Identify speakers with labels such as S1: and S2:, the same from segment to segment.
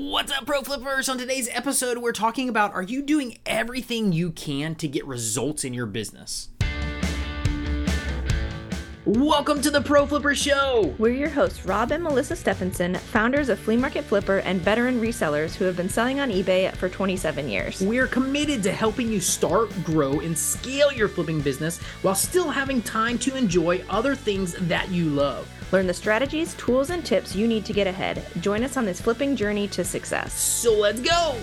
S1: What's up, Pro Flippers? On today's episode, we're talking about are you doing everything you can to get results in your business? Welcome to the Pro Flipper Show!
S2: We're your hosts, Rob and Melissa Stephenson, founders of Flea Market Flipper and veteran resellers who have been selling on eBay for 27 years.
S1: We're committed to helping you start, grow, and scale your flipping business while still having time to enjoy other things that you love.
S2: Learn the strategies, tools, and tips you need to get ahead. Join us on this flipping journey to success.
S1: So let's go!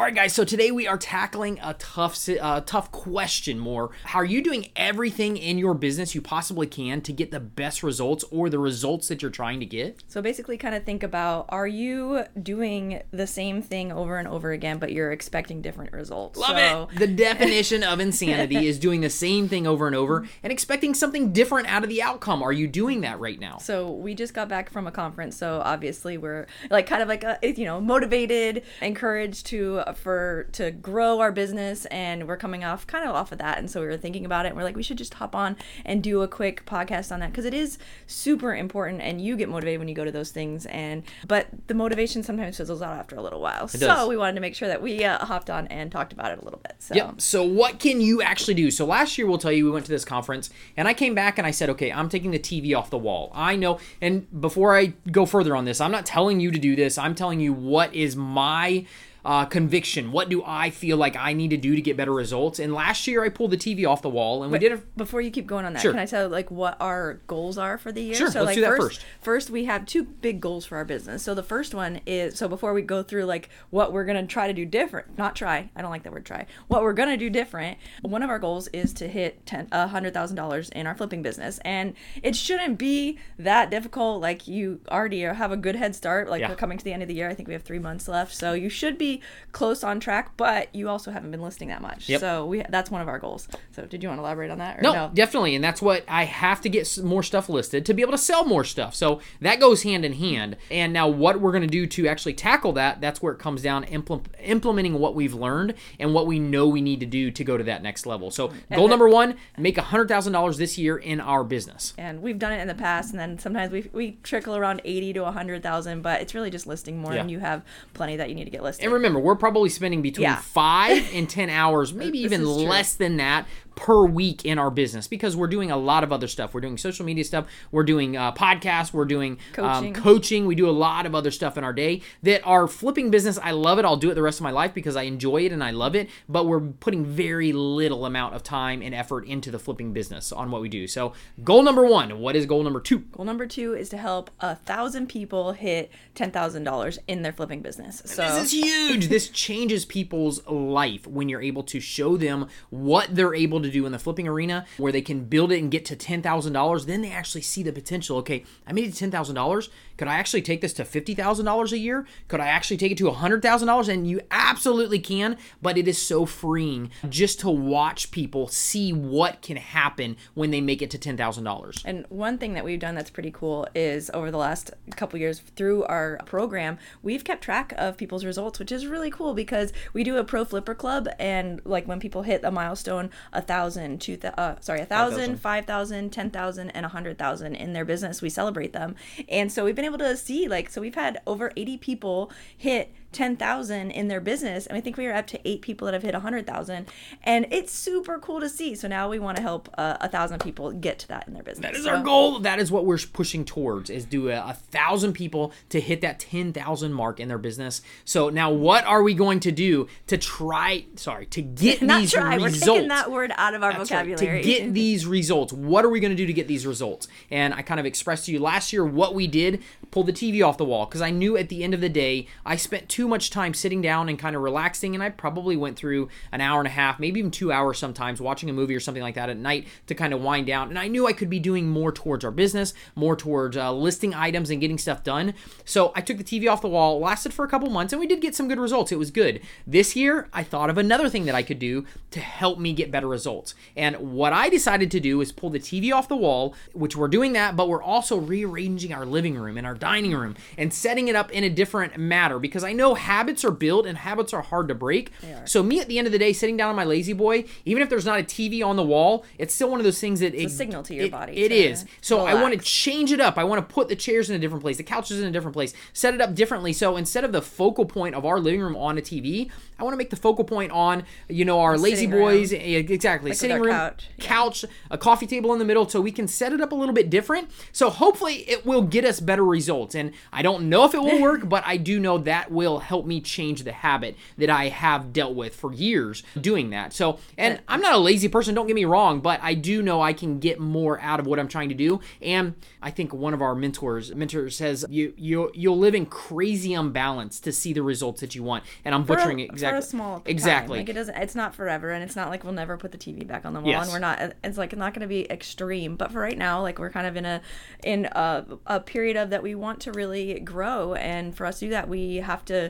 S1: All right, guys. So today we are tackling a tough, uh, tough question. More, how are you doing everything in your business you possibly can to get the best results or the results that you're trying to get?
S2: So basically, kind of think about: Are you doing the same thing over and over again, but you're expecting different results?
S1: Love
S2: so...
S1: it. The definition of insanity is doing the same thing over and over and expecting something different out of the outcome. Are you doing that right now?
S2: So we just got back from a conference, so obviously we're like kind of like a, you know motivated, encouraged to for to grow our business and we're coming off kind of off of that. And so we were thinking about it and we're like we should just hop on and do a quick podcast on that because it is super important and you get motivated when you go to those things and but the motivation sometimes fizzles out after a little while. It so does. we wanted to make sure that we uh, hopped on and talked about it a little bit so.
S1: Yep. So what can you actually do? So last year we'll tell you we went to this conference and i came back and i said okay i'm taking the tv off the wall. I know and before i go further on this i'm not telling you to do this. I'm telling you what is my uh, conviction. What do I feel like I need to do to get better results? And last year I pulled the TV off the wall and
S2: Wait,
S1: we did
S2: it. Before you keep going on that,
S1: sure.
S2: can I tell like what our goals are for the year?
S1: Sure,
S2: so
S1: let's
S2: like
S1: do that
S2: first,
S1: first.
S2: First, we have two big goals for our business. So the first one is so before we go through like what we're gonna try to do different, not try. I don't like that word try. What we're gonna do different. One of our goals is to hit ten a hundred thousand dollars in our flipping business, and it shouldn't be that difficult. Like you already have a good head start. Like yeah. we're coming to the end of the year. I think we have three months left, so you should be close on track, but you also haven't been listing that much. Yep. So we that's one of our goals. So did you want to elaborate on that?
S1: No, no, definitely, and that's what I have to get more stuff listed to be able to sell more stuff. So that goes hand in hand. And now what we're going to do to actually tackle that, that's where it comes down impl- implementing what we've learned and what we know we need to do to go to that next level. So goal number one, make a hundred thousand dollars this year in our business.
S2: And we've done it in the past, and then sometimes we we trickle around eighty to a hundred thousand, but it's really just listing more, yeah. and you have plenty that you need to get listed.
S1: And remember, we're probably spending between yeah. five and ten hours, maybe even less than that, per week in our business because we're doing a lot of other stuff. We're doing social media stuff. We're doing uh, podcasts. We're doing um, coaching. Um, coaching. We do a lot of other stuff in our day that our flipping business. I love it. I'll do it the rest of my life because I enjoy it and I love it. But we're putting very little amount of time and effort into the flipping business on what we do. So goal number one. What is goal number two?
S2: Goal number two is to help a thousand people hit ten thousand dollars in their flipping business. So
S1: this is huge. this changes people's life when you're able to show them what they're able to do in the flipping arena where they can build it and get to $10,000, then they actually see the potential. Okay, I made it $10,000. Could I actually take this to $50,000 a year? Could I actually take it to $100,000? And you absolutely can, but it is so freeing just to watch people see what can happen when they make it to $10,000.
S2: And one thing that we've done that's pretty cool is over the last couple years through our program, we've kept track of people's results, which is really cool because we do a pro flipper club and like when people hit a milestone, a thousand, two, th- uh, sorry, a thousand, five thousand, ten thousand, and a hundred thousand in their business, we celebrate them. And so we've been able to see like so we've had over 80 people hit 10,000 in their business and I think we are up to 8 people that have hit 100,000 and it's super cool to see. So now we want to help uh, a thousand people get to that in their business.
S1: That is
S2: so.
S1: our goal. That is what we're pushing towards is do a, a thousand people to hit that 10,000 mark in their business. So now what are we going to do to try sorry, to get
S2: Not
S1: these
S2: try.
S1: results?
S2: We're taking that word out of our That's vocabulary.
S1: Right. To get these results. What are we going to do to get these results? And I kind of expressed to you last year what we did, pull the TV off the wall because I knew at the end of the day I spent too much time sitting down and kind of relaxing. And I probably went through an hour and a half, maybe even two hours sometimes, watching a movie or something like that at night to kind of wind down. And I knew I could be doing more towards our business, more towards uh, listing items and getting stuff done. So I took the TV off the wall, lasted for a couple months, and we did get some good results. It was good. This year, I thought of another thing that I could do to help me get better results. And what I decided to do is pull the TV off the wall, which we're doing that, but we're also rearranging our living room and our dining room and setting it up in a different matter because I know know habits are built and habits are hard to break. So me at the end of the day, sitting down on my La-Z-Boy, even if there's not a TV on the wall, it's still one of those things that it's
S2: a signal to your
S1: it-
S2: body
S1: It is. So I want to change it up. I want to put the chairs in a different place, the couches in a different place, set it up differently. So instead of the focal point of our living room on a TV, I want to make the focal point on you know our lazy
S2: sitting
S1: boys.
S2: room.
S1: Exactly,
S2: with
S1: sitting room,
S2: couch. Yeah.
S1: couch, a coffee table in the middle, so we can set it up a little bit different. So hopefully it will get us better results. And I don't know if it will work, but I do know that will help me change the habit that I have dealt with for years doing that. So, and I'm not a lazy person, don't get me wrong, but I do know I can get more out of what I'm trying to do. And I think one of our mentors mentor says you you you'll live in crazy imbalance to see the results that you want. And I'm
S2: For a-
S1: butchering it exactly.
S2: For a small time.
S1: exactly.
S2: Like it doesn't. It's not forever, and it's not like we'll never put the TV back on the wall,
S1: Yes.
S2: and we're not. It's like not going to be extreme. But for right now, like we're kind of in a in a, a period of that we want to really grow, and for us to do that, we have to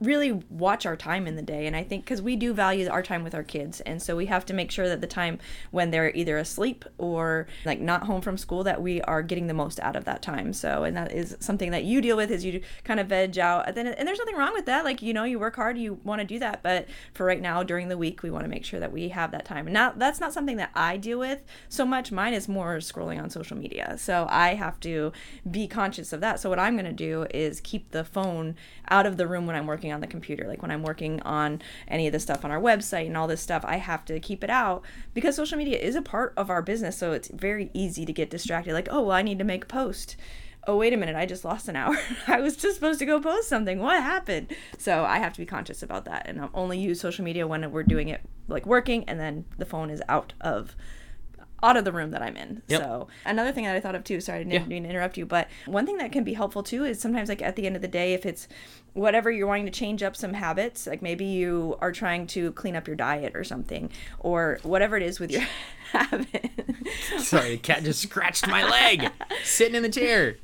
S2: really watch our time in the day and i think because we do value our time with our kids and so we have to make sure that the time when they're either asleep or like not home from school that we are getting the most out of that time. So and that is something that you deal with is you kind of veg out and then and there's nothing wrong with that like you know you work hard you want to do that but for right now during the week we want to make sure that we have that time. And now that's not something that i deal with so much mine is more scrolling on social media so i have to be conscious of that. So what i'm going to do is keep the phone out of the room when i'm working on the computer. Like when i'm working on any of the stuff on our website and all this stuff i have to keep it out because social media is a part of our business so it's very easy to get distracted. Like oh well i need to make a post. Oh wait a minute i just lost an hour. I was just supposed to go post something. What happened? So i have to be conscious about that and i'll only use social media when we're doing it like working and then the phone is out of out of the room that I'm in.
S1: Yep.
S2: So another thing that I thought of too, sorry I didn't
S1: Yeah.
S2: mean to interrupt you, but one thing that can be helpful too is sometimes like at the end of the day, if it's whatever you're wanting to change up some habits, like maybe you are trying to clean up your diet or something, or whatever it is with your habit.
S1: Sorry, the cat just scratched my leg sitting in the chair.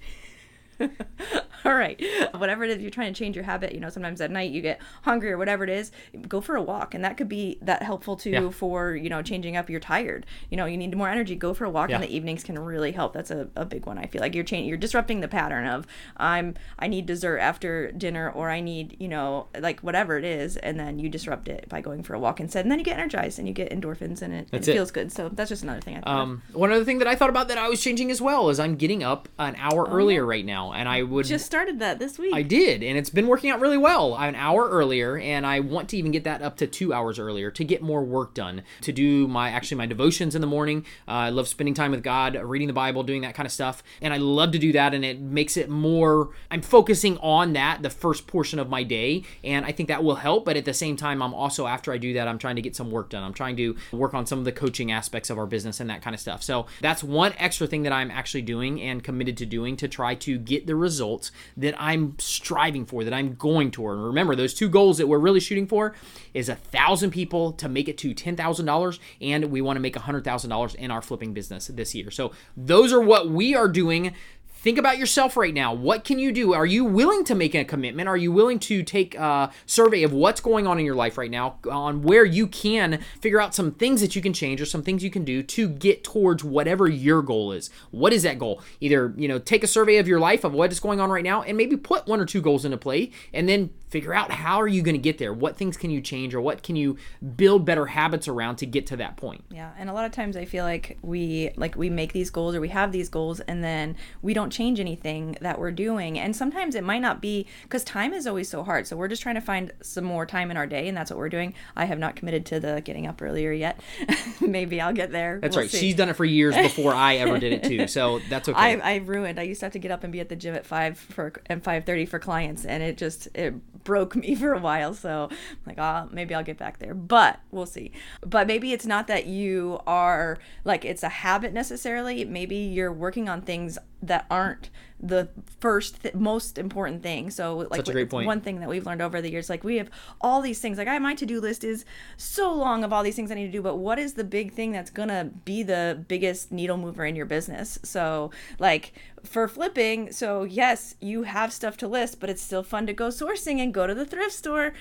S2: All right. Whatever it is you're trying to change your habit, you know, sometimes at night you get hungry or whatever it is, go for a walk. And that could be that helpful too
S1: Yeah.
S2: for, you know, changing up you're tired. You know, you need more energy, go for a walk
S1: Yeah.
S2: in the evenings can really help. That's a, a big one. I feel like you're changing you're disrupting the pattern of I'm I need dessert after dinner or I need, you know, like whatever it is, and then you disrupt it by going for a walk instead. And then you get energized and you get endorphins and it, it
S1: it.
S2: feels good. So that's just another thing I thought.
S1: Um, one other thing that I thought about that I was changing as well is I'm getting up an hour earlier right now, and I would
S2: Oh, just started that this week.
S1: I did, and it's been working out really well. An hour earlier, and I want to even get that up to two hours earlier to get more work done. To do my actually my devotions in the morning. Uh, I love spending time with God, reading the Bible, doing that kind of stuff, and I love to do that. And it makes it more. I'm focusing on that the first portion of my day, and I think that will help. But at the same time, I'm also after I do that, I'm trying to get some work done. I'm trying to work on some of the coaching aspects of our business and that kind of stuff. So that's one extra thing that I'm actually doing and committed to doing to try to get the results that I'm striving for, that I'm going toward. And remember, those two goals that we're really shooting for is a thousand people to make it to ten thousand dollars, and we want to make a hundred thousand dollars in our flipping business this year. So those are what we are doing. Think about yourself right now. What can you do? Are you willing to make a commitment? Are you willing to take a survey of what's going on in your life right now, on where you can figure out some things that you can change or some things you can do to get towards whatever your goal is? What is that goal? Either, you know, take a survey of your life of what is going on right now and maybe put one or two goals into play and then figure out how are you going to get there? What things can you change or what can you build better habits around to get to that point?
S2: Yeah, and a lot of times I feel like we like we make these goals or we have these goals and then we don't change anything that we're doing. And sometimes it might not be cuz time is always so hard. So we're just trying to find some more time in our day and that's what we're doing. I have not committed to the getting up earlier yet. Maybe I'll get there.
S1: That's
S2: We'll
S1: right.
S2: see.
S1: She's done it for years before I ever did it too. So that's okay.
S2: I, I ruined. I used to have to get up and be at the gym at five for and five thirty for clients, and it just it broke me for a while. So I'm like, ah, maybe I'll get back there, but we'll see. But maybe it's not that you are like it's a habit necessarily. Maybe you're working on things that aren't the first th- most important thing. So like
S1: Such a great point.
S2: one thing that we've learned over the years, like we have all these things. Like I, my to-do list is so long of all these things I need to do, but what is the big thing that's gonna be the biggest needle mover in your business? So like for flipping, so yes, you have stuff to list, but it's still fun to go sourcing and go to the thrift store.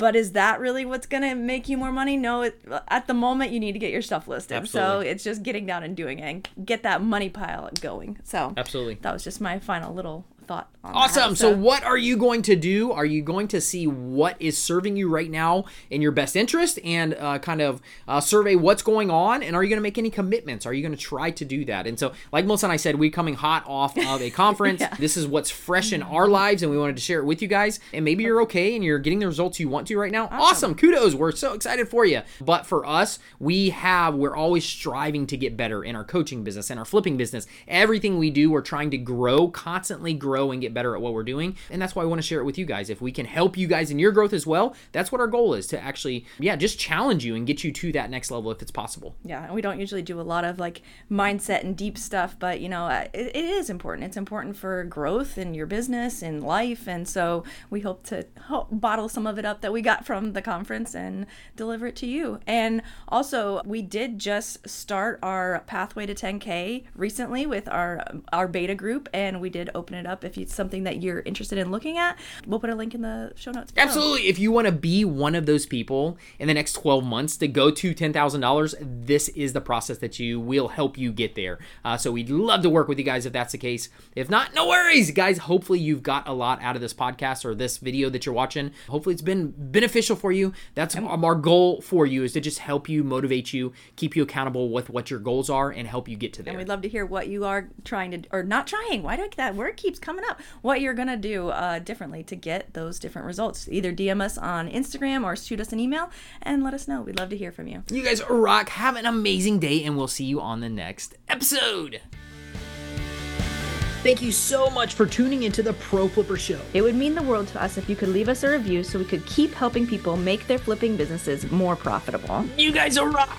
S2: But is that really what's gonna make you more money? No, it, at the moment you need to get your stuff listed.
S1: Absolutely.
S2: So it's just getting down and doing it and get that money pile going. So
S1: Absolutely.
S2: that was just my final little thought. On that.
S1: Awesome. So, what are you going to do? Are you going to see what is serving you right now in your best interest and uh, kind of uh, survey what's going on? And are you going to make any commitments? Are you going to try to do that? And so, like Melissa and I said, we're coming hot off of a conference.
S2: Yeah.
S1: This is what's fresh in our lives, and we wanted to share it with you guys. And maybe you're okay and you're getting the results you want to right now. Awesome. Kudos. We're so excited for you. But for us, we have, we're always striving to get better in our coaching business and our flipping business. Everything we do, we're trying to grow, constantly grow and get better at what we're doing. And that's why I want to share it with you guys. If we can help you guys in your growth as well, that's what our goal is to actually, yeah, just challenge you and get you to that next level if it's possible.
S2: Yeah, and we don't usually do a lot of like mindset and deep stuff, but you know, uh, it, it is important. It's important for growth in your business and life, and so we hope to help bottle some of it up that we got from the conference and deliver it to you. And also, we did just start our pathway to 10k recently with our our beta group, and we did open it up if it's something that you're interested in looking at. We'll put a link in the show notes. below.
S1: Absolutely. If you want to be one of those people in the next 12 months to go to $10,000, this is the process that you will help you get there. Uh, so we'd love to work with you guys if that's the case. If not, no worries, guys. Hopefully, you've got a lot out of this podcast or this video that you're watching. Hopefully, it's been beneficial for you. That's our goal for you is to just help you, motivate you, keep you accountable with what your goals are, and help you get to there.
S2: And we'd love to hear what you are trying to, or not trying. Why do I, that word keeps coming up? What you're gonna do uh, differently to get those different results. Either DM us on Instagram or shoot us an email and let us know. We'd love to hear from you.
S1: You guys rock. Have an amazing day, and we'll see you on the next episode. Thank you so much for tuning into the Pro Flipper Show.
S2: It would mean the world to us if you could leave us a review so we could keep helping people make their flipping businesses more profitable.
S1: You guys are rock.